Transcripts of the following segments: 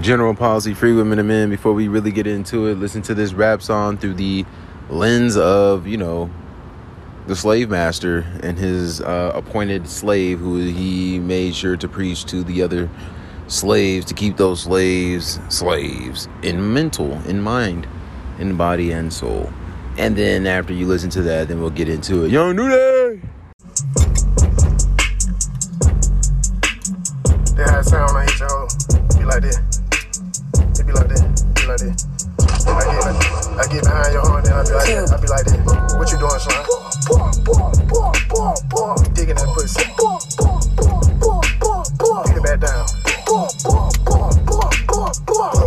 general policy, free women and men. Before we really get into it, listen to this rap song through the lens of, you know, the slave master and his uh, appointed slave who he made sure to preach to the other slaves to keep those slaves slaves in mental, in mind, in body and soul. And then after you listen to that, then we'll get into it. Young Nudy! That sound hoe. Be like that. Be like that. Be like that. I get, I get behind your horn, then I be like that. I be like that. What you doing, son? Digging that pussy. Dig it back down. What we doing?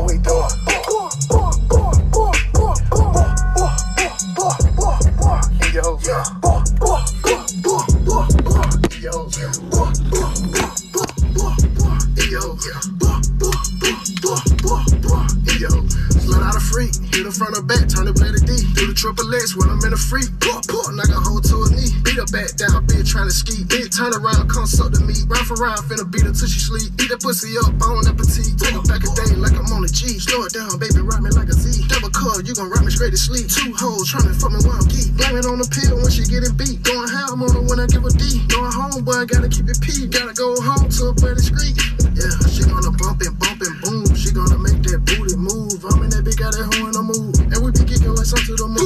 Triple X when I'm in a freak. Pull, pull, knock a hoe to her knee. Beat her back down, bitch trying to ski. Bitch turn around, come suck the meat. Round for round, finna beat her till she sleep. Eat that pussy up, bone appetite. Take her back a day like I'm on a G. Slow it down, baby, ride me like a Z. Double cut, you gon' ride me straight to sleep. Two hoes trying to fuck me while I'm geek. Blame it on the pill when she getting beat. Going ham on her when I give a D. Going home, boy, I gotta keep it P. Gotta go home to a better street. Yeah, she gonna bump and bump and boom. She gonna make that booty move. I'm in that big got that hoe in the move. And we be kicking like something to the moon.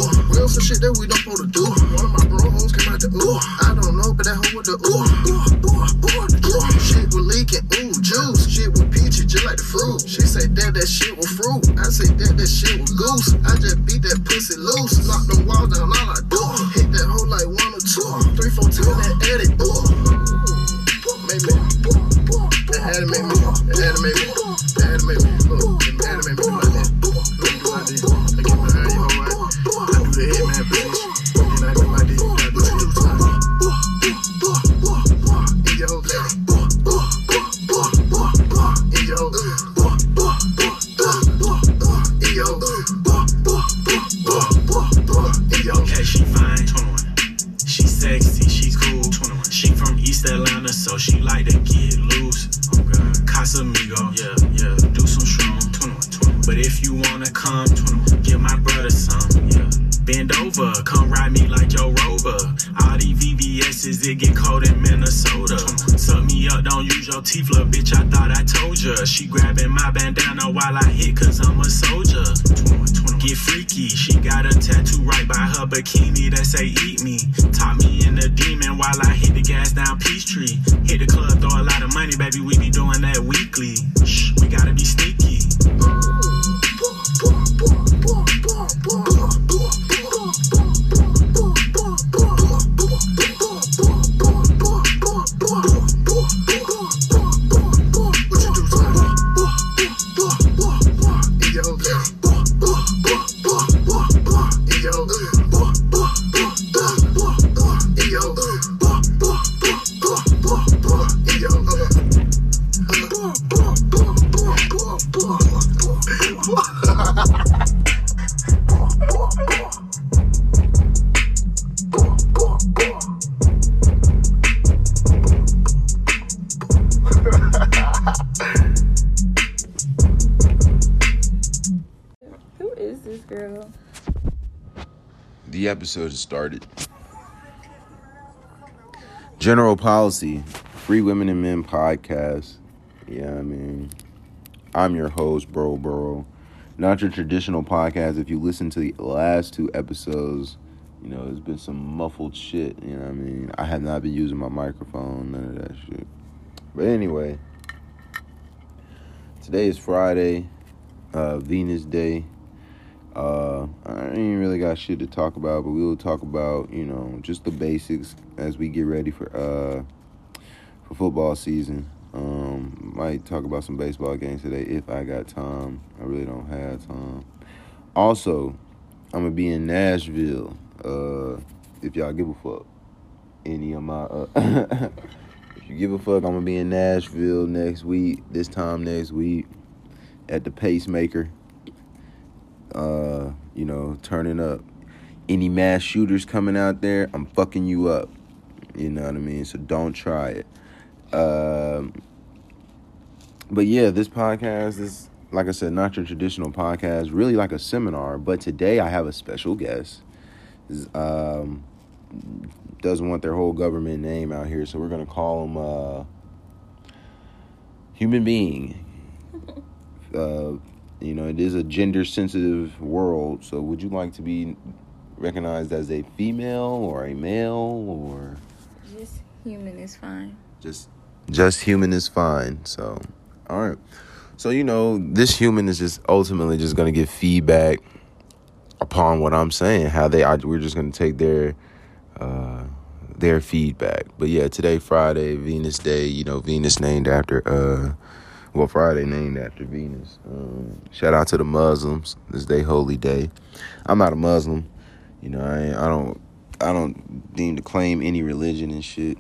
Some shit that we don't supposed to do. One of my bro hoes came out the ooh. I don't know, but that hoe with the ooh. ooh, ooh, ooh, ooh. Shit was leaking, ooh, juice. Shit was peachy, just like the fruit. She say that that shit was fruit. I say that that shit was goose. I just beat that pussy loose. Knock the wall down, all I down episode has started. General policy, free women and men podcast. Yeah, I mean, I'm your host, Bro Bro. Not your traditional podcast. If you listen to the last two episodes, you know, there's been some muffled shit. You know I mean? I have not been using my microphone, none of that shit. But anyway, today is Friday, uh, Venus Day. Uh, I ain't really got shit to talk about, but we will talk about you know just the basics as we get ready for uh for football season. Um, might talk about some baseball games today if I got time. I really don't have time. Also, I'm gonna be in Nashville. Uh, if y'all give a fuck, any of my uh, if you give a fuck, I'm gonna be in Nashville next week. This time next week at the Pacemaker uh, you know, turning up. Any mass shooters coming out there, I'm fucking you up. You know what I mean? So don't try it. Um, but yeah, this podcast is like I said, not your traditional podcast, really like a seminar. But today I have a special guest. Um, doesn't want their whole government name out here, so we're gonna call him uh, human being. Uh, you know, it is a gender sensitive world. So, would you like to be recognized as a female or a male or Just human is fine. just just human is fine. So, all right. So you know, this human is just ultimately just gonna give feedback upon what I'm saying. How they are. We're just gonna take their uh, their feedback. But yeah, today Friday, Venus Day. You know, Venus named after uh, well, Friday named after Venus. Um, shout out to the Muslims. This day holy day. I'm not a Muslim. You know, I I don't I don't deem to claim any religion and shit.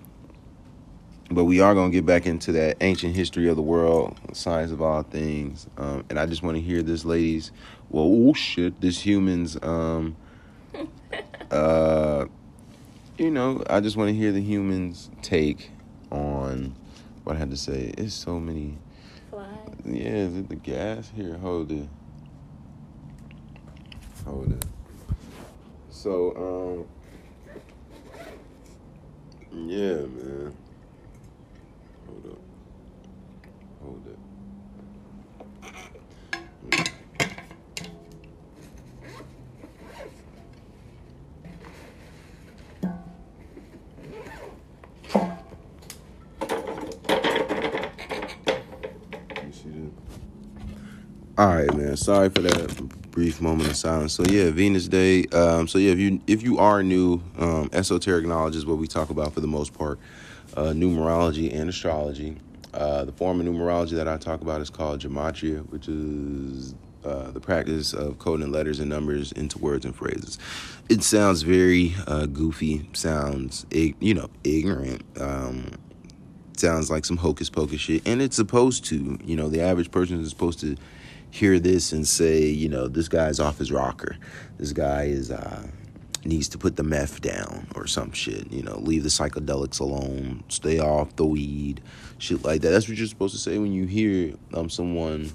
But we are gonna get back into that ancient history of the world, science of all things, um, and I just want to hear this lady's, well, oh shit, this human's, um, uh, you know, I just want to hear the human's take on what I had to say. It's so many. Yeah, is it the gas? Here, hold it. Hold it. So, um, yeah, man. Hold up. Hold it. All right, man. Sorry for that brief moment of silence. So yeah, Venus Day. Um, so yeah, if you if you are new, um, esoteric knowledge is what we talk about for the most part. Uh, numerology and astrology. Uh, the form of numerology that I talk about is called gematria, which is uh, the practice of coding letters and numbers into words and phrases. It sounds very uh, goofy. Sounds you know ignorant. Um, sounds like some hocus pocus shit. And it's supposed to, you know, the average person is supposed to hear this and say, you know, this guy's off his rocker. This guy is uh needs to put the meth down or some shit, you know, leave the psychedelics alone, stay off the weed, shit like that. That's what you're supposed to say when you hear um someone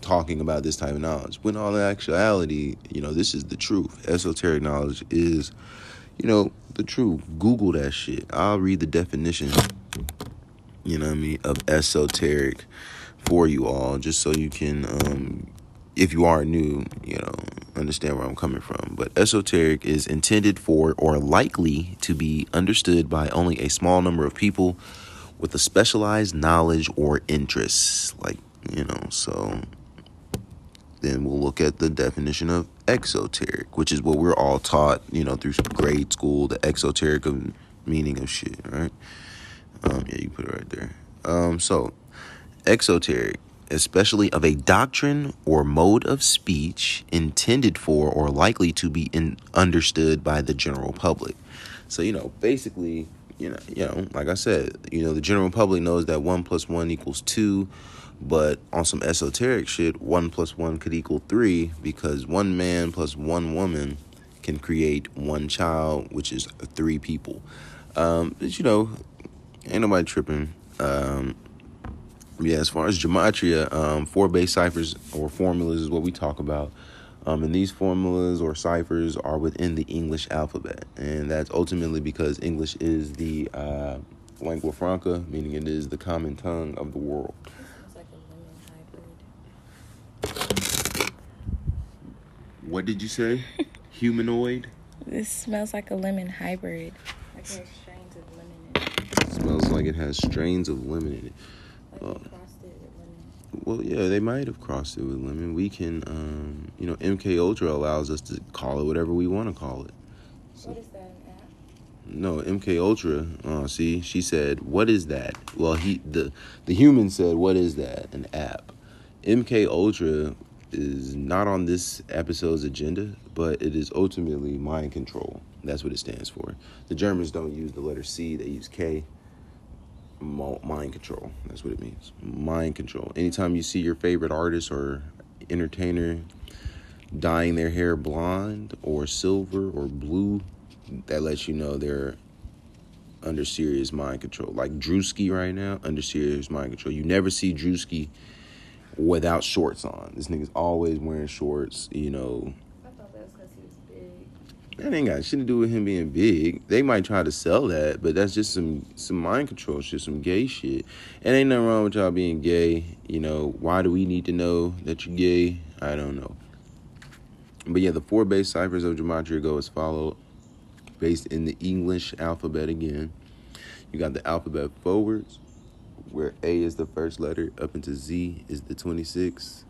talking about this type of knowledge. When all in actuality, you know, this is the truth. Esoteric knowledge is, you know, the truth. Google that shit. I'll read the definition you know what I mean, of esoteric for you all, just so you can, um, if you are new, you know, understand where I'm coming from. But esoteric is intended for or likely to be understood by only a small number of people with a specialized knowledge or interests. Like, you know, so then we'll look at the definition of exoteric, which is what we're all taught, you know, through grade school, the exoteric meaning of shit, right? Um, yeah, you put it right there. Um, so, exoteric, especially of a doctrine or mode of speech intended for or likely to be in, understood by the general public. So, you know, basically, you know, you know, like I said, you know, the general public knows that one plus one equals two, but on some esoteric shit, one plus one could equal three because one man plus one woman can create one child, which is three people. Um, but, you know, ain't nobody tripping. Um, yeah, as far as gematria, um, four base ciphers or formulas is what we talk about. Um, and these formulas or ciphers are within the English alphabet. And that's ultimately because English is the uh, lingua franca, meaning it is the common tongue of the world. Like a lemon hybrid. What did you say? Humanoid? This smells like a lemon hybrid. Like it has strains of lemon in it. Smells like it has strains of lemon in it. Like Oh. they crossed it with lemon. Well, yeah, they might have crossed it with lemon. We can, um, you know, MK Ultra allows us to call it whatever we want to call it. What is that, app? No, MK Ultra. Uh, see, she said, "What is that?" Well, he the the human said, "What is that?" An app. MK Ultra is not on this episode's agenda, but it is ultimately mind control. That's what it stands for. The Germans don't use the letter C; they use K. Mind control. That's what it means. Mind control. Anytime you see your favorite artist or entertainer dyeing their hair blonde or silver or blue, that lets you know they're under serious mind control. Like Drewski right now, under serious mind control. You never see Drewski without shorts on. This nigga's always wearing shorts, you know. I thought that was because he was big. That ain't got shit to do with him being big. They might try to sell that, but that's just some some mind control shit, some gay shit. And ain't nothing wrong with y'all being gay. You know, why do we need to know that you're gay? I don't know. But yeah, the four base ciphers of Gematria go as follow, based in the English alphabet again. You got the alphabet forwards, where A is the first letter, up into Z is the 26.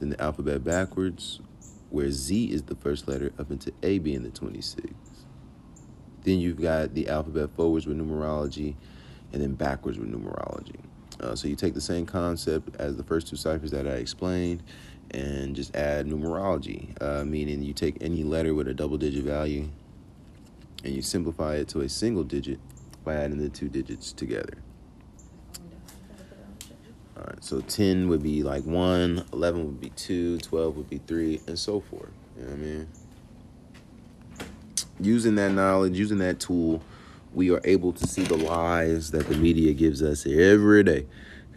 Then the alphabet backwards, where Z is the first letter, up into A being the 26. Then you've got the alphabet forwards with numerology, and then backwards with numerology. Uh, so you take the same concept as the first two ciphers that I explained, and just add numerology, uh, meaning you take any letter with a double digit value and you simplify it to a single digit by adding the two digits together. All right, so 10 would be like 1, 11 would be 2, 12 would be 3, and so forth. You know what I mean? Using that knowledge, using that tool, we are able to see the lies that the media gives us every day.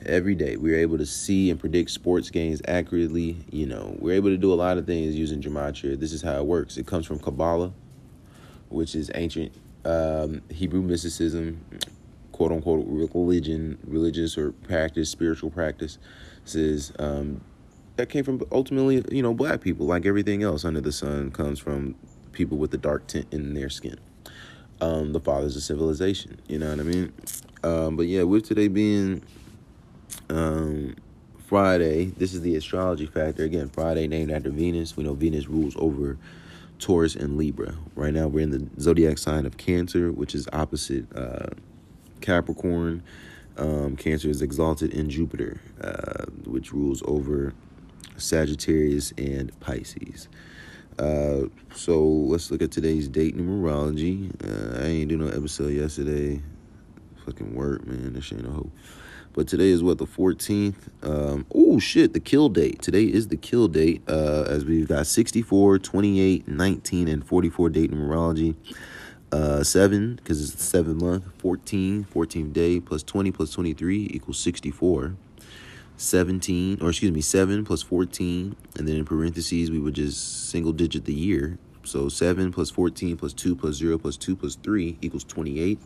Every day, we're able to see and predict sports games accurately. You know, we're able to do a lot of things using gematria. This is how it works. It comes from Kabbalah, which is ancient um, Hebrew mysticism, quote unquote religion, religious or practice, spiritual practice. Says um, that came from ultimately, you know, black people. Like everything else under the sun, comes from people with the dark tint in their skin. Um, the fathers of civilization. You know what I mean? Um, but yeah, with today being um, Friday, this is the astrology factor. Again, Friday named after Venus. We know Venus rules over Taurus and Libra. Right now, we're in the zodiac sign of Cancer, which is opposite uh, Capricorn. Um, Cancer is exalted in Jupiter, uh, which rules over Sagittarius and Pisces. Uh, so let's look at today's date numerology. Uh, I ain't do no episode yesterday. Fucking work, man. This ain't no hope. But today is what the 14th. Um, oh shit, the kill date. Today is the kill date. Uh, as we've got 64, 28, 19, and 44 date numerology. Uh, seven because it's the seventh month. 14, 14th day plus 20 plus 23 equals 64. 17 or excuse me 7 plus 14 and then in parentheses we would just single digit the year so 7 plus 14 plus 2 plus 0 plus 2 plus 3 equals 28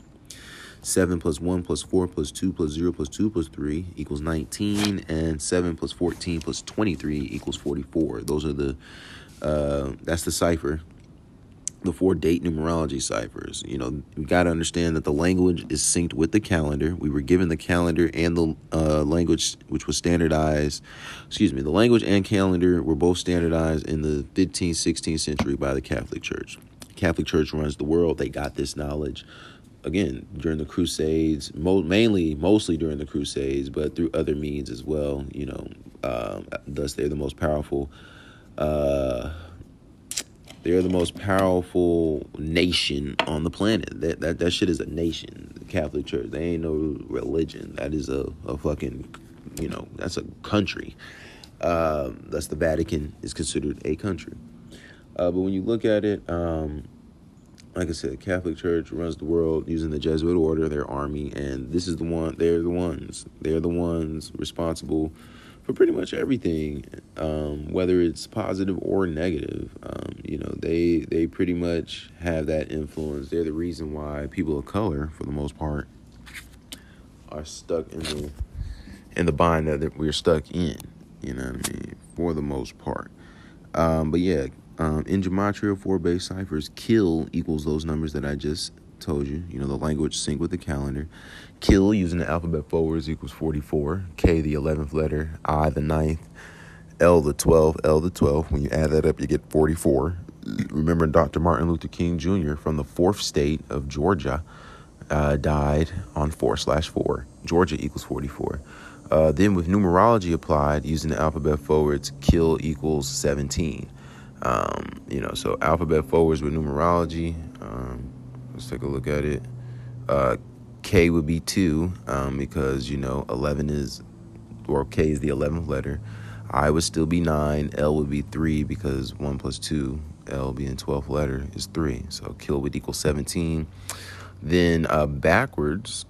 7 plus 1 plus 4 plus 2 plus 0 plus 2 plus 3 equals 19 and 7 plus 14 plus 23 equals 44 those are the uh, that's the cipher the four date numerology ciphers. You know, we got to understand that the language is synced with the calendar. We were given the calendar and the uh, language, which was standardized. Excuse me, the language and calendar were both standardized in the 15th, 16th century by the Catholic Church. Catholic Church runs the world. They got this knowledge again during the Crusades, mo- mainly, mostly during the Crusades, but through other means as well. You know, um, thus they're the most powerful. Uh, they're the most powerful nation on the planet. That that, that shit is a nation. The Catholic Church. They ain't no religion. That is a, a fucking, you know, that's a country. Um, that's the Vatican is considered a country. Uh, but when you look at it, um, like I said, the Catholic Church runs the world using the Jesuit order, their army, and this is the one. They're the ones. They're the ones responsible for pretty much everything, um, whether it's positive or negative. Um, you know, they they pretty much have that influence. They're the reason why people of color, for the most part, are stuck in the in the bind that we're stuck in. You know what I mean? For the most part. Um, but yeah, um, in gematria, four base ciphers, kill equals those numbers that I just told you. You know, the language sync with the calendar. Kill using the alphabet forwards equals 44. K, the 11th letter. I, the 9th. L, the 12th. L, the 12th. When you add that up, you get 44. Remember, Dr. Martin Luther King Jr. from the fourth state of Georgia uh, died on 4 slash 4. Georgia equals 44. Uh, then with numerology applied using the alphabet forwards, kill equals 17. Um, you know, so alphabet forwards with numerology. Um, let's take a look at it. Uh, K would be 2 um, because, you know, 11 is, or K is the 11th letter. I would still be 9. L would be 3 because 1 plus 2, L being 12th letter, is 3. So kill would equal 17. Then uh, backwards,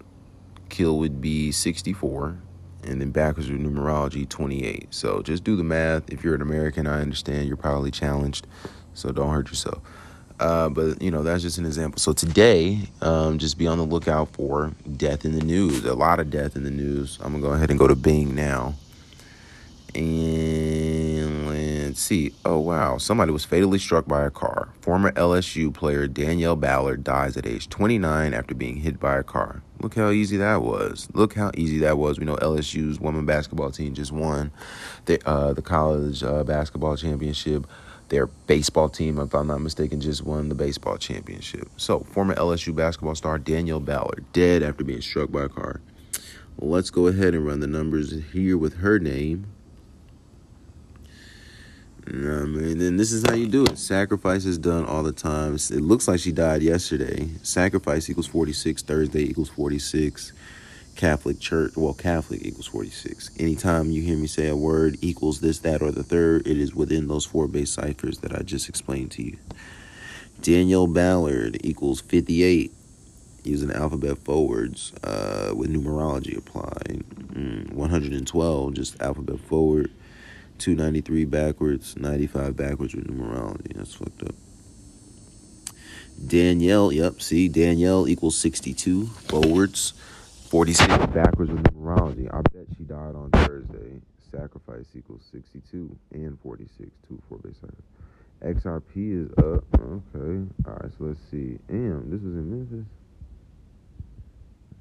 kill would be 64. and then backwards with numerology 28. So just do the math. If you're an American, I understand you're probably challenged, so don't hurt yourself. Uh, but you know that's just an example. So today, um, just be on the lookout for death in the news. A lot of death in the news. I'm gonna go ahead and go to Bing now, and let's see. Oh wow, somebody was fatally struck by a car. Former LSU player Danielle Ballard dies at age 29 after being hit by a car. Look how easy that was. Look how easy that was. We know LSU's women basketball team just won the uh, the college uh, basketball championship. Their baseball team, if I'm not mistaken, just won the baseball championship. So, former LSU basketball star Danielle Ballard dead after being struck by a car. let's go ahead and run the numbers here with her name. I mean, then this is how you do it. Sacrifice is done all the time. It looks like she died yesterday. Sacrifice equals 46. Thursday equals 46. Catholic Church, well, Catholic equals 46. Anytime you hear me say a word equals this, that, or the third, it is within those four base ciphers that I just explained to you. Daniel Ballard equals 58 using alphabet forwards uh, with numerology applied. Mm, 112 just alphabet forward. 293 backwards. 95 backwards with numerology. That's fucked up. Danielle, yep, see, Danielle equals 62 forwards. 46 backwards with numerology. I bet she died on Thursday. Sacrifice equals 62 and 46. Two four base cycles. XRP is up. Okay. All right. So let's see. Damn, this was in Memphis.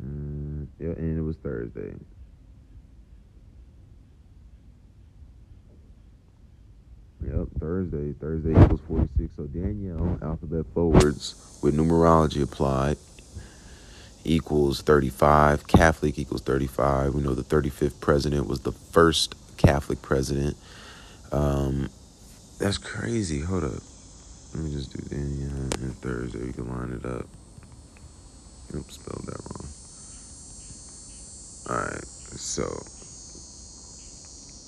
Mm, yeah, and it was Thursday. Yep, Thursday. Thursday equals 46. So Danielle, alphabet forwards with numerology applied equals 35. Catholic equals 35. We know the 35th president was the first Catholic president. Um, that's crazy. Hold up. Let me just do Danielle and Thursday. We can line it up. Oops, spelled that wrong. All right. So,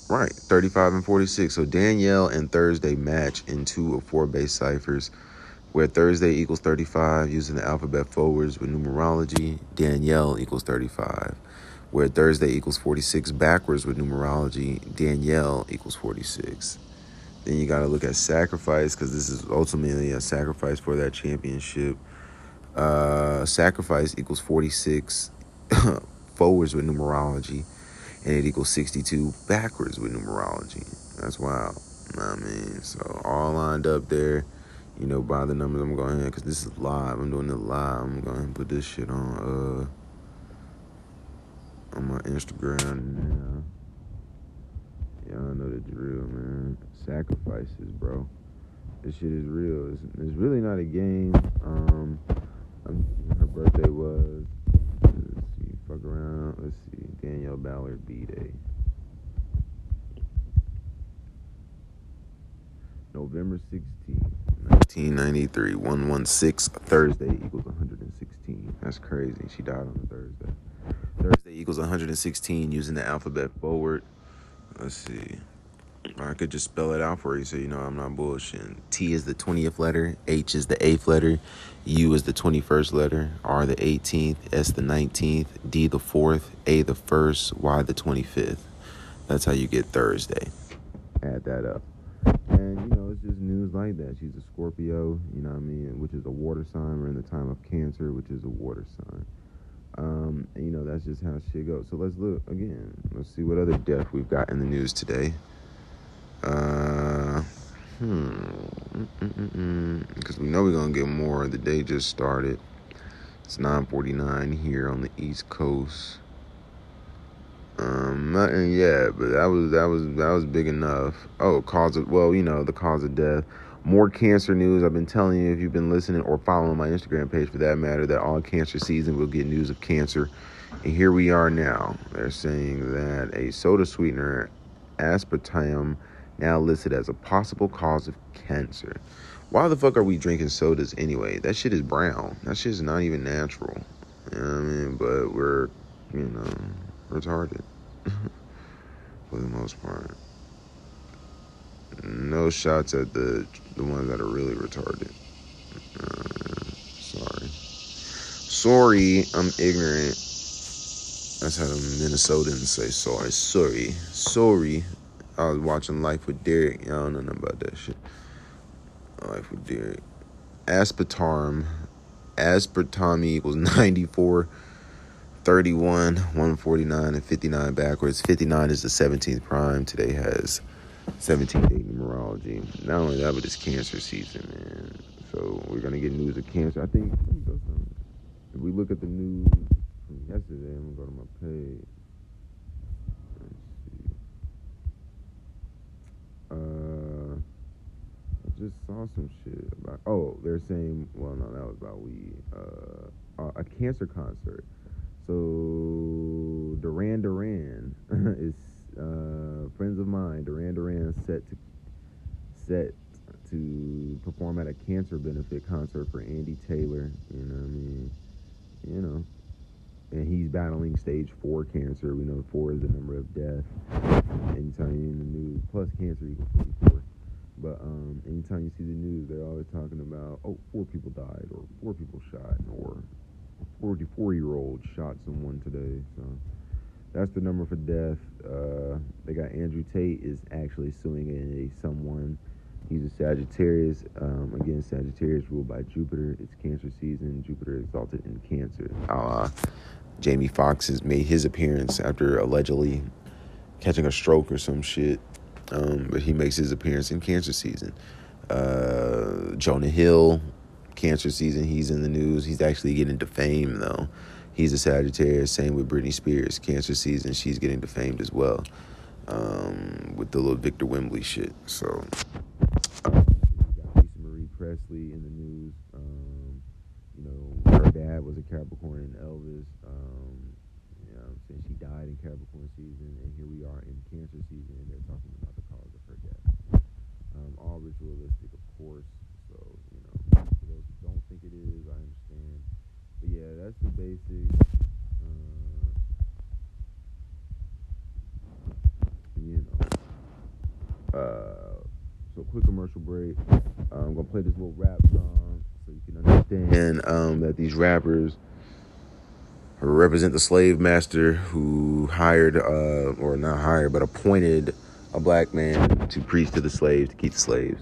right, 35 and 46. So Danielle and Thursday match in two of four base ciphers where Thursday equals 35 using the alphabet forwards with numerology, Danielle equals 35. Where Thursday equals 46 backwards with numerology, Danielle equals 46. Then you got to look at sacrifice because this is ultimately a sacrifice for that championship. Uh, sacrifice equals 46 forwards with numerology, and it equals 62 backwards with numerology. That's wild. I mean, so all lined up there you know, by the numbers. I'm going ahead because this is live. I'm doing it live. I'm going to put this shit on uh on my Instagram now. Y'all know the drill, man. Sacrifices, bro. This shit is real. It's, it's really not a game. Um, I'm, her birthday was. Let's see, fuck around. Let's see, Danielle Ballard B Day. November 16th. 1993, 116, Thursday equals 116. That's crazy. She died on a Thursday. Thursday equals 116 using the alphabet forward. Let's see. I could just spell it out for you so you know I'm not bullshitting. T is the 20th letter, H is the 8th letter, U is the 21st letter, R the 18th, S the 19th, D the 4th, A the 1st, Y the 25th. That's how you get Thursday. Add that up. And, you like that. She's a Scorpio, you know what I mean, which is a water sign. We're in the time of Cancer, which is a water sign. Um, and, you know, that's just how shit goes. So let's look again. Let's see what other death we've got in the news today. Uh, hmm. Because we know we're going to get more. The day just started. It's 9:49 here on the East Coast. Um, nothing yet, but that was that was that was big enough. Oh, cause of well, you know, the cause of death. More cancer news. I've been telling you if you've been listening or following my Instagram page for that matter, that all cancer season we'll get news of cancer. And here we are now. They're saying that a soda sweetener, aspartame, now listed as a possible cause of cancer. Why the fuck are we drinking sodas anyway? That shit is brown. That shit is not even natural. You know what I mean? But we're, you know retarded for the most part. No shots at the the ones that are really retarded. Uh, sorry, sorry, I'm ignorant. That's how the Minnesotans say sorry. Sorry. Sorry. I was watching Life with Derek. I don't know nothing about that shit. Life with Derek. Aspartame. Aspartame equals 94, 31, 149, and 59 backwards. 59 is the 17th prime. Today has 17th day numerology. Not only that, but it's cancer season, man. So we're to get news of cancer. I think if we look at the news from yesterday, I'm to go to my page. Uh, I just saw some shit about. Oh, they're saying. Well, no, that was about weed. Uh, uh, a cancer concert. So Duran Duran is uh, friends of mine. Duran Duran set to set to perform at a cancer benefit concert for Andy Taylor. You know, I mean, you know, and he's battling stage four cancer. We know four is the number of death. Anytime you're in the news, plus cancer equals 44. But um, anytime you see the news, they're always talking about, oh, four people died, or four people shot, or 44 year old shot someone today. So that's the number for death. Uh, they got Andrew Tate is actually suing a someone. He's a Sagittarius. Um, again, Sagittarius ruled by Jupiter. It's Cancer season. Jupiter exalted in Cancer. Uh, Jamie Foxx has made his appearance after allegedly catching a stroke or some shit. Um, but he makes his appearance in Cancer season. Uh, Jonah Hill, Cancer season. He's in the news. He's actually getting to fame though. He's a Sagittarius. Same with Britney Spears. Cancer season. She's getting defamed as well. Um, with the little Victor Wembley shit. So. Rappers represent the slave master who hired, uh, or not hired, but appointed a black man to preach to the slaves to keep the slaves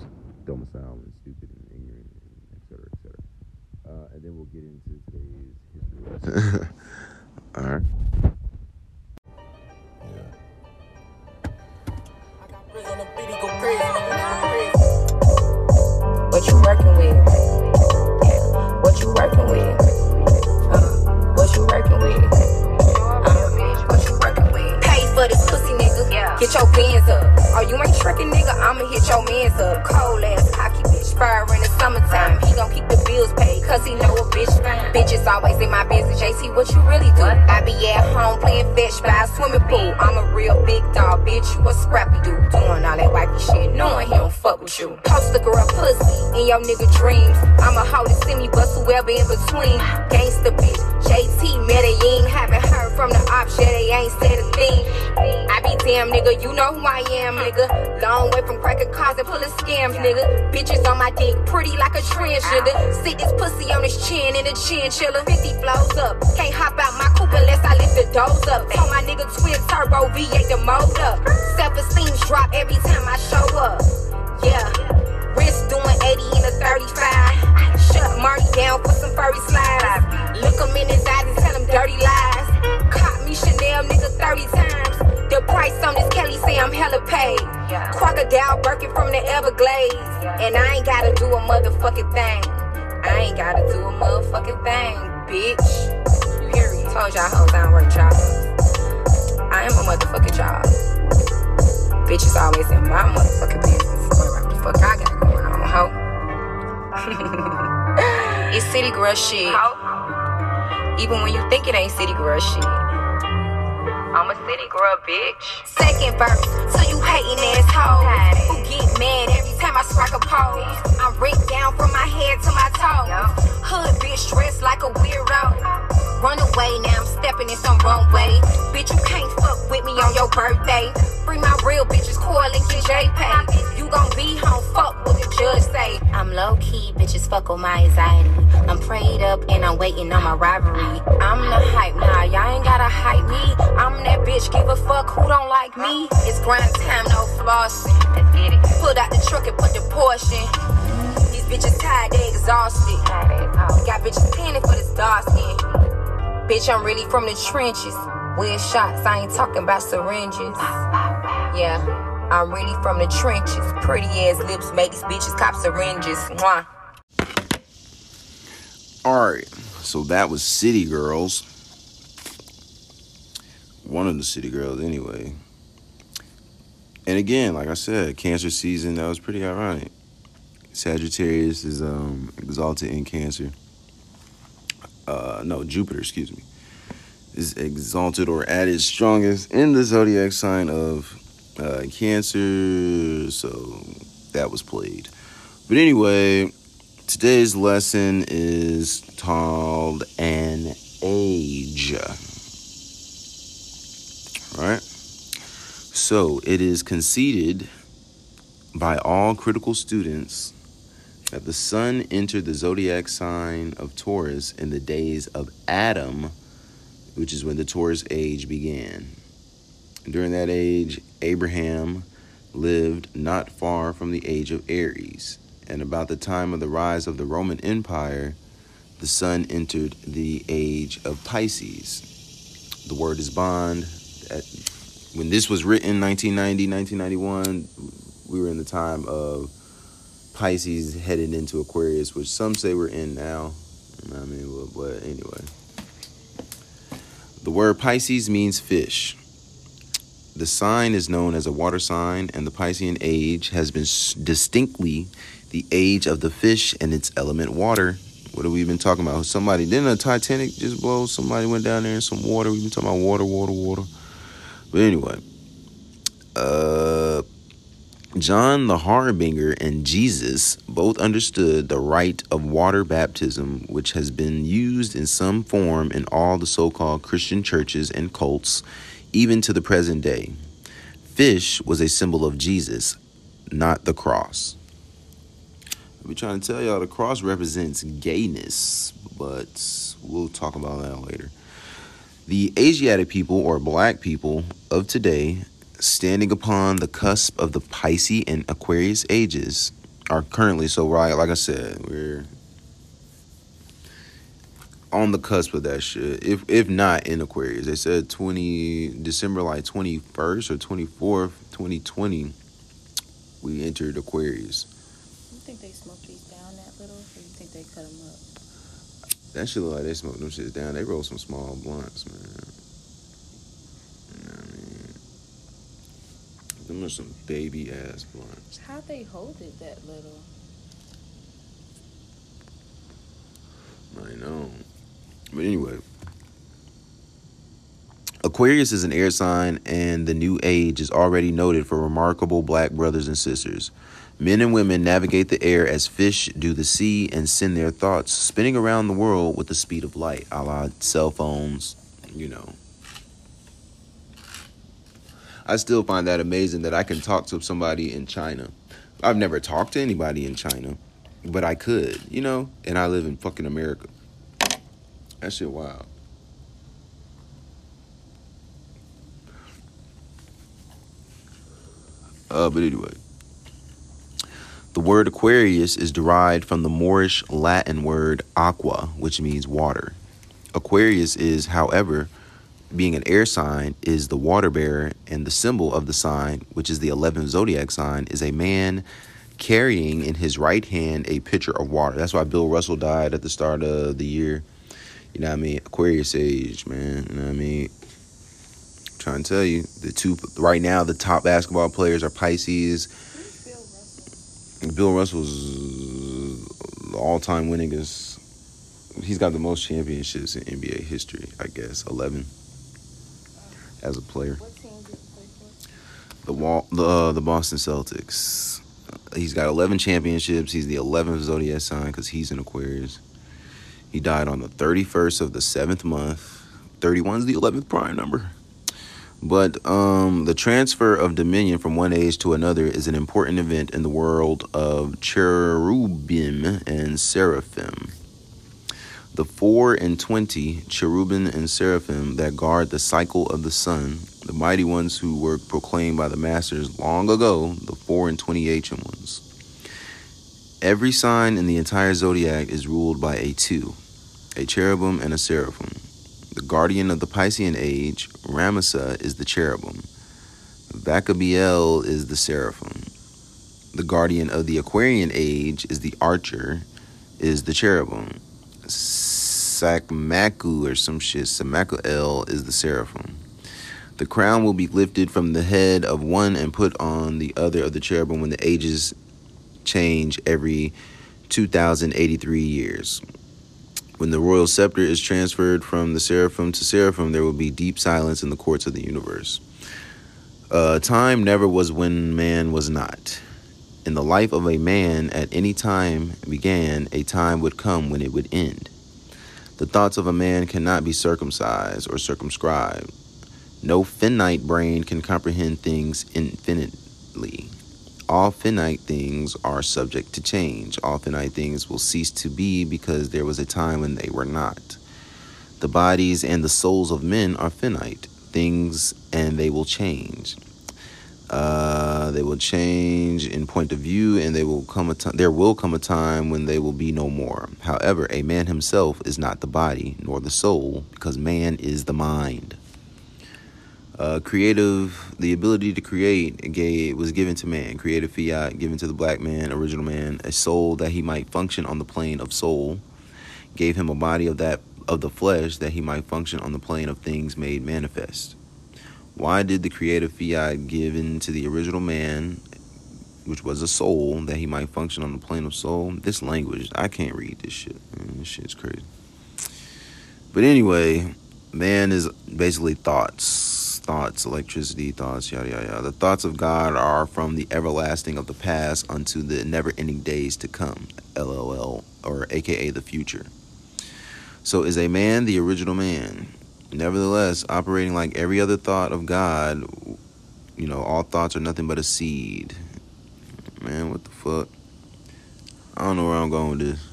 do? I be at home playing fetch by a swimming pool. I'm a real big dog, bitch. You a scrappy dude. Doing all that wifey shit, knowing he don't fuck with you. Post a girl pussy in your nigga dreams. I'm a hoe to see me bust whoever in between. Gangsta bitch, JT Medellin. Haven't heard from the ops, yeah, they ain't said a thing. I be damn nigga, you know who I am, nigga. Long way from cracking cars and pulling scams, nigga. Bitches on my dick, pretty like a transgender. Sit this pussy on his chin in a chinchilla. 50 flows up. Can't hop out my coupe unless I lift the doors up. Told my nigga twin turbo V8 the motor. Self esteem's drop every time I show up. Yeah. Wrist doing 80 in a 35. Shut Marty down for some furry slides. Look him in his eyes and tell him dirty lies. Caught me Chanel nigga 30 times. The price on this Kelly say I'm hella paid. Crocodile Birkin from the Everglades. And I ain't gotta do a motherfucking thing. I ain't gotta do a motherfucking thing, bitch. Period. Told y'all hoes I don't work jobs. I am a motherfucking job. Bitches always in my motherfucking business. What the fuck I got going on, ho? it's city girl shit. Even when you think it ain't city girl shit. I'm a city girl, bitch. Second verse, so you hating assholes who get mad every time I strike a pose. I'm ripped down from my head to my toes. Hood I'm in some wrong way. Bitch, you can't fuck with me on your birthday. Free my real bitches, Coil and get JPay. You gon' be home, fuck what the judge say. I'm low key, bitches fuck with my anxiety. I'm prayed up and I'm waiting on my rivalry. I'm the hype, nah, y'all ain't gotta hype me. I'm that bitch, give a fuck who don't like me. It's grind time, no flossing. Pulled out the truck and put the portion. These bitches tired, they exhausted. Got bitches panning for this dark skin. Bitch, I'm really from the trenches. Weird shots, I ain't talking about syringes. Yeah, I'm really from the trenches. Pretty ass lips make these bitches cop syringes. Mwah. All right, so that was City Girls. One of the City Girls, anyway. And again, like I said, Cancer season. That was pretty ironic. Sagittarius is um, exalted in Cancer. Uh, no, Jupiter, excuse me, is exalted or at its strongest in the zodiac sign of uh, Cancer. So that was played. But anyway, today's lesson is called an age. All right. So it is conceded by all critical students that the sun entered the zodiac sign of Taurus in the days of Adam, which is when the Taurus age began. During that age, Abraham lived not far from the age of Aries, and about the time of the rise of the Roman Empire, the sun entered the age of Pisces. The word is bond. When this was written, 1990, 1991, we were in the time of Pisces headed into Aquarius, which some say we're in now. I mean, but anyway. The word Pisces means fish. The sign is known as a water sign, and the Piscean age has been distinctly the age of the fish and its element water. What have we been talking about? Somebody didn't a Titanic just blow? Somebody went down there in some water. We've been talking about water, water, water. But anyway, uh, John the Harbinger and Jesus both understood the rite of water baptism, which has been used in some form in all the so called Christian churches and cults, even to the present day. Fish was a symbol of Jesus, not the cross. We're trying to tell y'all the cross represents gayness, but we'll talk about that later. The Asiatic people or black people of today, standing upon the cusp of the Pisces and Aquarius ages, are currently so right. Like I said, we're on the cusp of that shit. If if not in Aquarius, they said twenty December like twenty first or twenty fourth, twenty twenty. We entered Aquarius. You think they smoked these down that little, or you think they cut them up? That shit look like they smoked them shits down. They rolled some small blunts, man. You know what I mean? Them are some baby ass blunts. How'd they hold it that little? I know. But anyway. Aquarius is an air sign, and the new age is already noted for remarkable black brothers and sisters. Men and women navigate the air as fish do the sea and send their thoughts spinning around the world with the speed of light, a la cell phones, you know. I still find that amazing that I can talk to somebody in China. I've never talked to anybody in China, but I could, you know, and I live in fucking America. That shit wild. Uh, but anyway. The word Aquarius is derived from the Moorish Latin word aqua, which means water. Aquarius is, however, being an air sign, is the water bearer, and the symbol of the sign, which is the 11th zodiac sign, is a man carrying in his right hand a pitcher of water. That's why Bill Russell died at the start of the year. You know what I mean? Aquarius age, man. You know what I mean? I'm trying to tell you, the two right now, the top basketball players are Pisces. Bill Russell's all-time winningest. He's got the most championships in NBA history, I guess, eleven as a player. What team did play for? The wall, the uh, the Boston Celtics. He's got eleven championships. He's the eleventh zodiac sign because he's an Aquarius. He died on the thirty-first of the seventh month. Thirty-one is the eleventh prime number. But um, the transfer of dominion from one age to another is an important event in the world of cherubim and seraphim. The four and twenty cherubim and seraphim that guard the cycle of the sun, the mighty ones who were proclaimed by the masters long ago, the four and twenty ancient ones. Every sign in the entire zodiac is ruled by a two, a cherubim and a seraphim. The guardian of the Piscean age, Ramessa, is the cherubim. Vacabiel is the seraphim. The guardian of the Aquarian age is the archer, is the cherubim. Sakmaku or some shit, Samakuel is the seraphim. The crown will be lifted from the head of one and put on the other of the cherubim when the ages change every 2083 years. When the royal scepter is transferred from the seraphim to seraphim, there will be deep silence in the courts of the universe. Uh, time never was when man was not. In the life of a man, at any time began, a time would come when it would end. The thoughts of a man cannot be circumcised or circumscribed. No finite brain can comprehend things infinitely. All finite things are subject to change. All finite things will cease to be because there was a time when they were not. The bodies and the souls of men are finite things and they will change. Uh, they will change in point of view, and they will come a time. There will come a time when they will be no more. However, a man himself is not the body nor the soul, because man is the mind. Uh, creative, the ability to create gave, was given to man. Creative fiat given to the black man, original man, a soul that he might function on the plane of soul. Gave him a body of that of the flesh that he might function on the plane of things made manifest. Why did the creative fiat given to the original man, which was a soul, that he might function on the plane of soul? This language, I can't read this shit. Man, this shit's crazy. But anyway, man is basically thoughts, thoughts, electricity, thoughts, yada yada yada. The thoughts of God are from the everlasting of the past unto the never-ending days to come. LOL, or AKA the future. So is a man the original man? Nevertheless, operating like every other thought of God, you know, all thoughts are nothing but a seed. Man, what the fuck? I don't know where I'm going with this.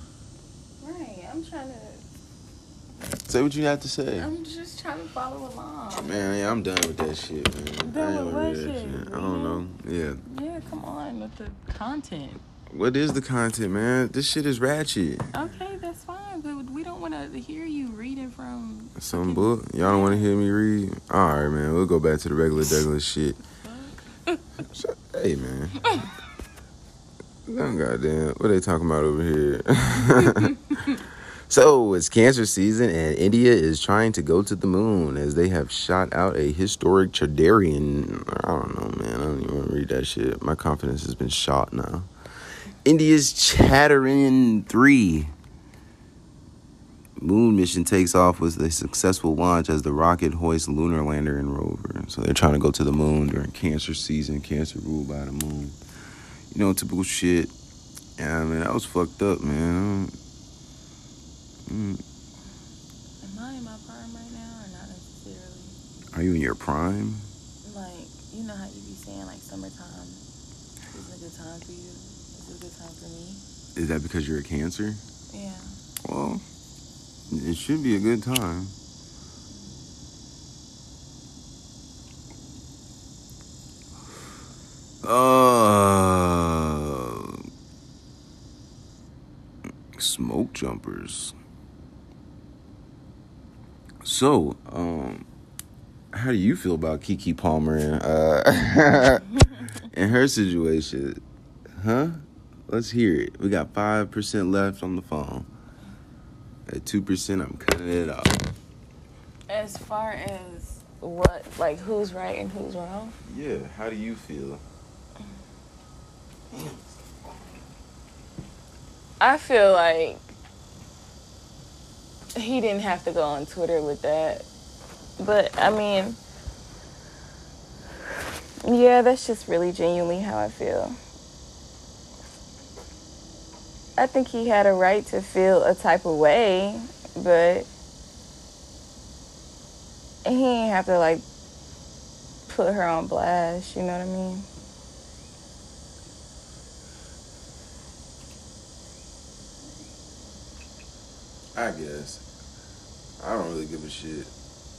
Right. I'm trying to. Say what you have to say. I'm just trying to follow along. Man, yeah, I'm done with that shit, man. Done with what that shit? I don't mm-hmm. know. Yeah. Yeah, come on with the content. What is the content, man? This shit is ratchet. Okay, that's fine, but we don't want to hear you reading from. Some book. Y'all don't want to hear me read? All right, man. We'll go back to the regular, regular shit. Shut- hey, man. Damn goddamn. What they talking about over here? so it's cancer season, and India is trying to go to the moon as they have shot out a historic Chandrayaan. I don't know, man. I don't even want to read that shit. My confidence has been shot now. India's Chandrayaan three moon mission takes off with a successful launch as the rocket hoists lunar lander and rover. So they're trying to go to the moon during cancer season, cancer ruled by the moon. You know, typical shit. Yeah, mean, that was fucked up, man. Mm, Am I in my prime right now, or not necessarily? Are you in your prime? Like, you know how you be saying like summertime is a good time for you. Good time for me. Is that because you're a cancer? Yeah. Well, it should be a good time. Uh, smoke jumpers. So, um, how do you feel about Keke Palmer and uh, and her situation? Huh? Let's hear it. We got five percent left on the phone. At two percent, I'm cutting it off. As far as what, like who's right and who's wrong? Yeah, how do you feel? I feel like he didn't have to go on Twitter with that. But I mean, yeah, that's just really genuinely how I feel. I think he had a right to feel a type of way, but he ain't have to like put her on blast. You know what I mean? I guess. I don't really give a shit.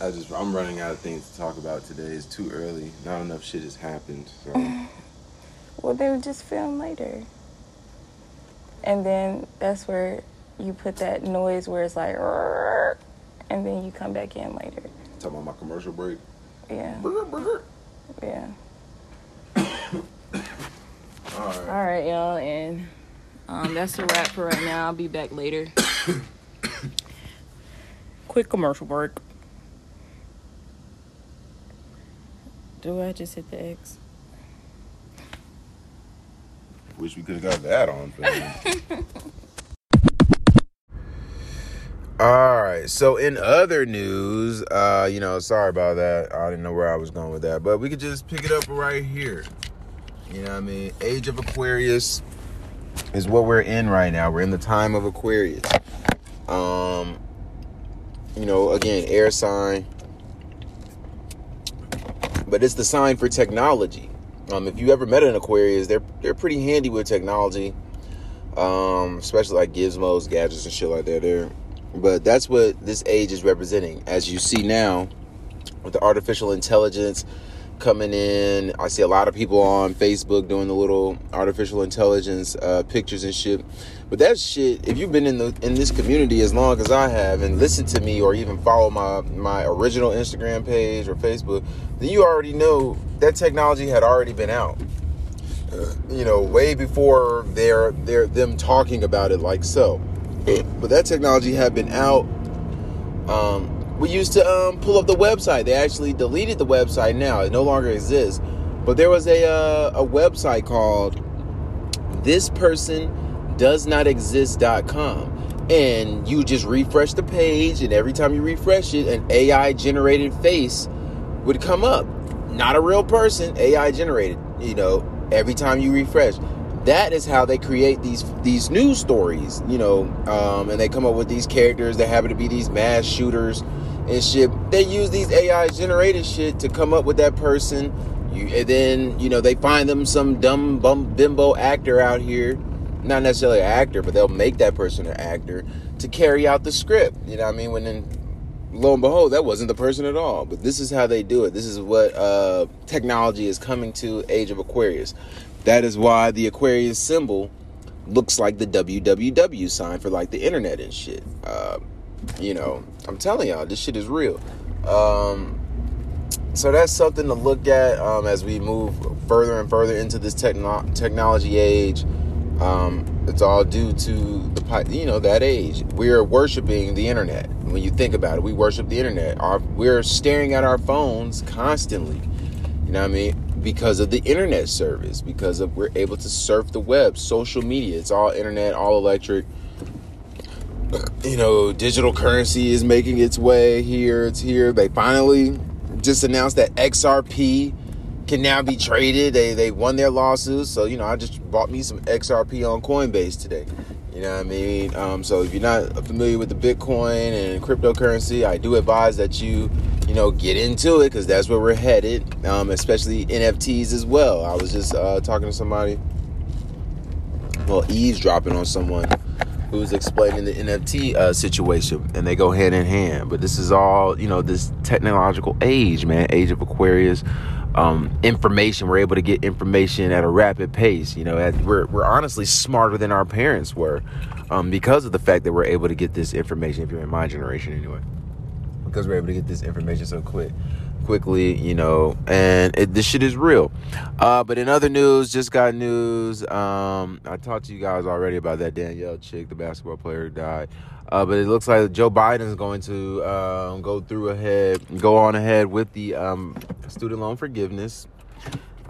I just I'm running out of things to talk about today. It's too early. Not enough shit has happened. So Well, they would just film later. And then that's where you put that noise where it's like, and then you come back in later. talking about my commercial break. Yeah, Burger, burger. yeah. All right. All right, y'all, and um, that's a wrap for right now. I'll be back later. Quick commercial break. Do I just hit the X? Wish we could have got that on. All right. So in other news, uh, you know, sorry about that. I didn't know where I was going with that, but we could just pick it up right here. You know I mean? Age of Aquarius is what we're in right now. We're in the time of Aquarius. Um, you know, again, air sign. But it's the sign for technology. Um, if you ever met an Aquarius, they're they're pretty handy with technology. Um, especially like gizmos, gadgets and shit like that there. But that's what this age is representing. As you see now, with the artificial intelligence coming in, I see a lot of people on Facebook doing the little artificial intelligence uh, pictures and shit. But that shit, if you've been in the in this community as long as I have and listened to me or even follow my my original Instagram page or Facebook, then you already know that technology had already been out. Uh, you know, way before they're they're them talking about it like so. But that technology had been out. Um, we used to um, pull up the website. They actually deleted the website now. It no longer exists. But there was a uh, a website called this person does not exist.com and you just refresh the page and every time you refresh it an AI generated face would come up. Not a real person, AI generated, you know, every time you refresh. That is how they create these these news stories, you know, um, and they come up with these characters that happen to be these mass shooters and shit. They use these AI generated shit to come up with that person. You, and then you know they find them some dumb bum, bimbo actor out here, not necessarily an actor, but they'll make that person an actor to carry out the script. You know what I mean? When then lo and behold, that wasn't the person at all. But this is how they do it. This is what uh, technology is coming to Age of Aquarius. That is why the Aquarius symbol looks like the www sign for like the internet and shit. Uh, you know, I'm telling y'all, this shit is real. Um, so that's something to look at um, as we move further and further into this techno- technology age. Um, it's all due to the you know that age. We're worshiping the internet. When you think about it, we worship the internet. Our, we're staring at our phones constantly. You know what I mean? Because of the internet service. Because of we're able to surf the web, social media. It's all internet, all electric. You know, digital currency is making its way here. It's here. They finally just announced that XRP can now be traded. They they won their lawsuit, so you know I just bought me some XRP on Coinbase today. You know what I mean? Um, so if you're not familiar with the Bitcoin and cryptocurrency, I do advise that you you know get into it because that's where we're headed. Um, especially NFTs as well. I was just uh, talking to somebody, well eavesdropping on someone who's explaining the NFT uh, situation, and they go hand in hand. But this is all, you know, this technological age, man, age of Aquarius. Um, information, we're able to get information at a rapid pace. You know, at, we're we're honestly smarter than our parents were, um, because of the fact that we're able to get this information. If you're in my generation, anyway, because we're able to get this information so quick quickly, you know, and it, this shit is real. Uh, but in other news, just got news. Um, I talked to you guys already about that Danielle chick, the basketball player died. Uh, but it looks like Joe Biden is going to um, go through ahead, go on ahead with the um, student loan forgiveness.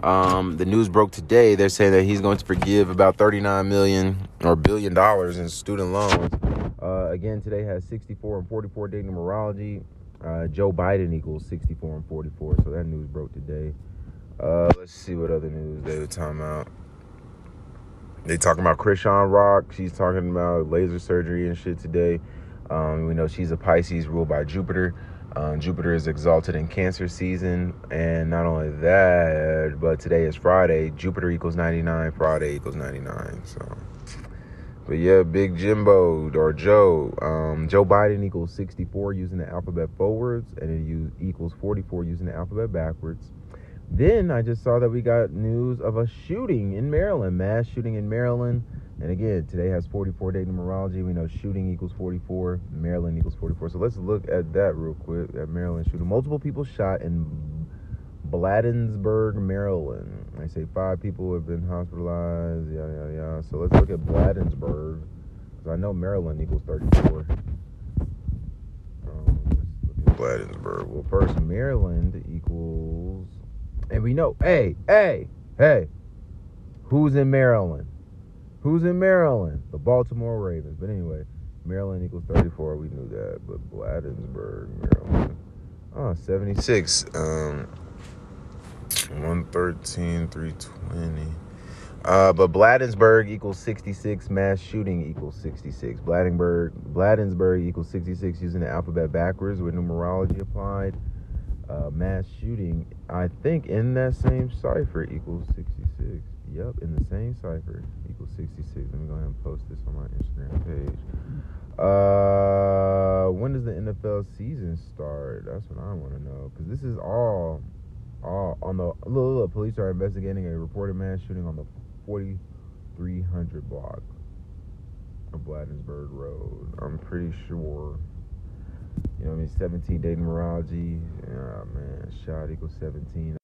Um, the news broke today. They're saying that he's going to forgive about 39 million or billion dollars in student loans. Uh, again, today has 64 and 44 day numerology. Uh, Joe Biden equals 64 and 44. So that news broke today. Uh, let's see what other news they were talking about. They talking about Krishan Rock. She's talking about laser surgery and shit today. Um, we know she's a Pisces ruled by Jupiter. Um, Jupiter is exalted in Cancer season, and not only that, but today is Friday. Jupiter equals 99, Friday equals 99. So, but yeah, Big Jimbo or Joe, um, Joe Biden equals 64 using the alphabet forwards, and it equals 44 using the alphabet backwards. Then I just saw that we got news of a shooting in Maryland, mass shooting in Maryland. And again, today has 44 day numerology. We know shooting equals 44, Maryland equals 44. So let's look at that real quick. At Maryland shooting, multiple people shot in Bladensburg, Maryland. I say five people have been hospitalized. Yeah, yeah, yeah. So let's look at Bladensburg, because I know Maryland equals 34. Um, let's look at Bladensburg. Well, first Maryland equals, and we know. Hey, hey, hey. Who's in Maryland? Who's in Maryland? The Baltimore Ravens. But anyway, Maryland equals 34. We knew that. But Bladensburg, Maryland. Oh, 76. Um, 113, 320. Uh, but Bladensburg equals 66. Mass shooting equals 66. Bladensburg, Bladensburg equals 66 using the alphabet backwards with numerology applied. Uh, mass shooting, I think in that same cipher equals 66. Yep, in the same cipher equals 66. Let me go ahead and post this on my Instagram page. Uh, when does the NFL season start? That's what I want to know. Because this is all, all on the. Look, look, police are investigating a reported mass shooting on the 4300 block of Bladensburg Road. I'm pretty sure. You know I mean? 17 day numerology. Yeah, man. Shot equals 17.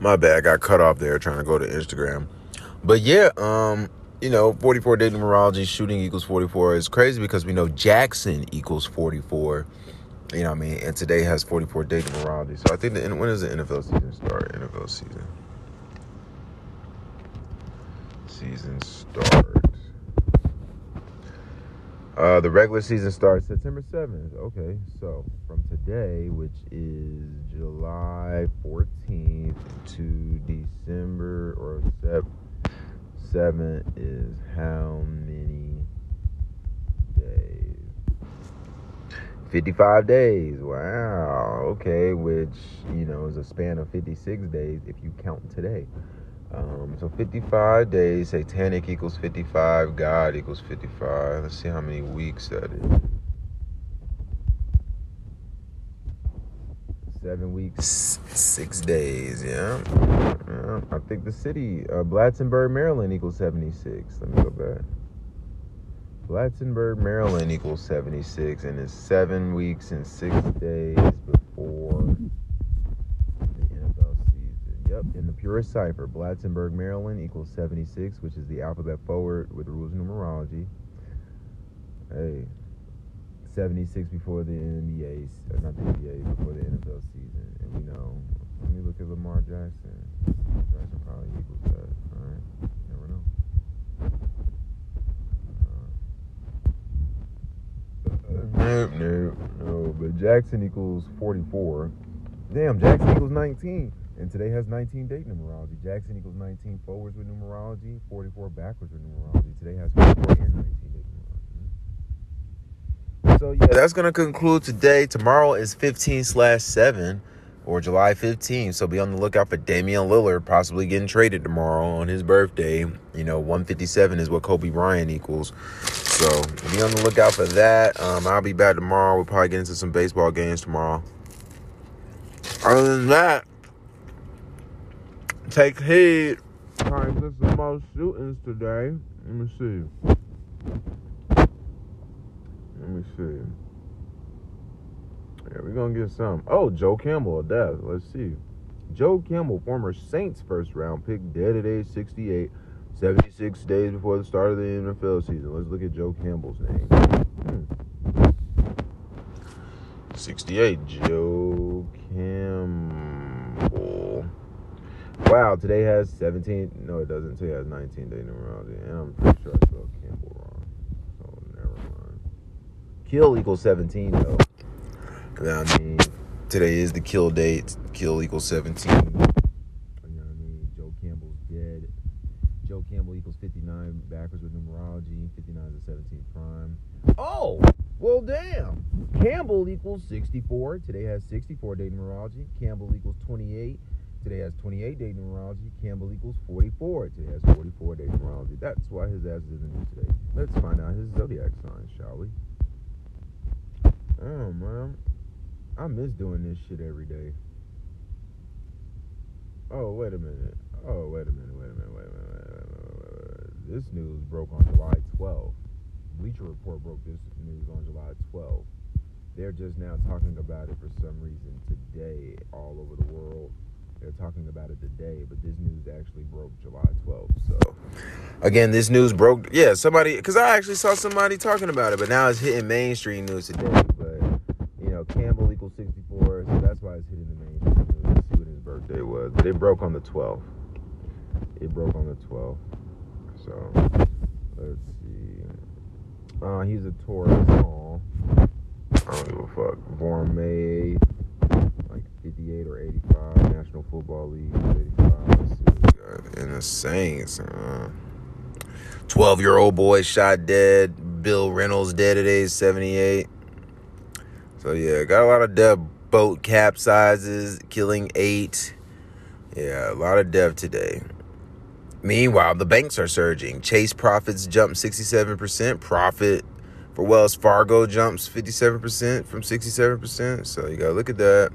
My bad, I got cut off there trying to go to Instagram. But yeah, um, you know, 44 day numerology, shooting equals 44 is crazy because we know Jackson equals 44. You know what I mean? And today has 44 day numerology. So I think the when does the NFL season start? NFL season. Season start. Uh, the regular season starts September 7th. Okay, so from today, which is July 14th to December or Sep 7th, is how many 55 days. Wow. Okay, which, you know, is a span of 56 days if you count today. Um, so 55 days, satanic equals 55, God equals 55. Let's see how many weeks that is. Seven weeks, six days, yeah. yeah. I think the city, uh, Bladensburg, Maryland equals 76. Let me go back. Bladensburg, Maryland equals 76, and it's seven weeks and six days before the NFL season. Yep, in the purest cipher, Bladensburg, Maryland equals 76, which is the alphabet forward with rules numerology. Hey, 76 before the NBA, not the NBA, before the NFL season. And we know, let me look at Lamar Jackson. Jackson probably equals that. All right, never know. Uh, no, no, no. But Jackson equals 44. Damn, Jackson equals 19. And today has 19 date numerology. Jackson equals 19 forwards with numerology, 44 backwards with numerology. Today has 44 and 19 date numerology. So yeah, that's gonna conclude today. Tomorrow is 15 slash 7 or July 15. So be on the lookout for Damian Lillard possibly getting traded tomorrow on his birthday. You know, 157 is what Kobe Bryant equals. So be on the lookout for that. Um, I'll be back tomorrow. We'll probably get into some baseball games tomorrow. Other than that, take heed. Alright, there's some more shootings today. Let me see. Let me see. Yeah, we're gonna get some. Oh, Joe Campbell, death. Let's see. Joe Campbell, former Saints first round pick, dead at age 68, 76 days before the start of the NFL season. Let's look at Joe Campbell's name. Hmm. 68, Joe Campbell. Wow, today has 17. No, it doesn't. Today has 19 day numerology. And I'm pretty sure I spelled Campbell wrong. So never mind. Kill equals 17, though. I mean, today is the kill date. Kill equals 17. You know what I mean? Joe Campbell's dead. Joe Campbell equals 59 backwards with numerology. 59 is a 17 prime. Oh, well, damn. Campbell equals 64. Today has 64 day numerology. Campbell equals 28. Today has 28 day numerology. Campbell equals 44. Today has 44 day numerology. That's why his ass is in the news today. Let's find out his zodiac sign, shall we? Oh, man. I miss doing this shit every day. Oh, wait a minute. Oh, wait a minute. Wait a minute. Wait a minute. Wait a minute. Wait a minute, wait a minute. This news broke on July 12th. Bleacher Report broke this news on July 12th. They're just now talking about it for some reason today all over the world. They're talking about it today, but this news actually broke July 12th. So, again, this news broke. Yeah, somebody, because I actually saw somebody talking about it, but now it's hitting mainstream news today. But, you know, Campbell equals 64, so that's why it's hitting the mainstream news. Let's see what his birthday was. But it broke on the 12th. It broke on the 12th. So, let's see. Uh, he's a Taurus. Aw. I don't give a fuck. Born May like 58 or 85. National Football League 85. Let's see what got. And the Saints. 12 year old boy shot dead. Bill Reynolds dead at age 78. So, yeah, got a lot of death. Boat capsizes, killing eight. Yeah, a lot of death today. Meanwhile, the banks are surging. Chase profits jump 67%. Profit for Wells Fargo jumps 57% from 67%. So you gotta look at that.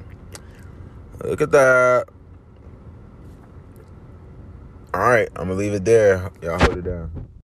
Look at that. All right, I'm gonna leave it there. Y'all hold it down.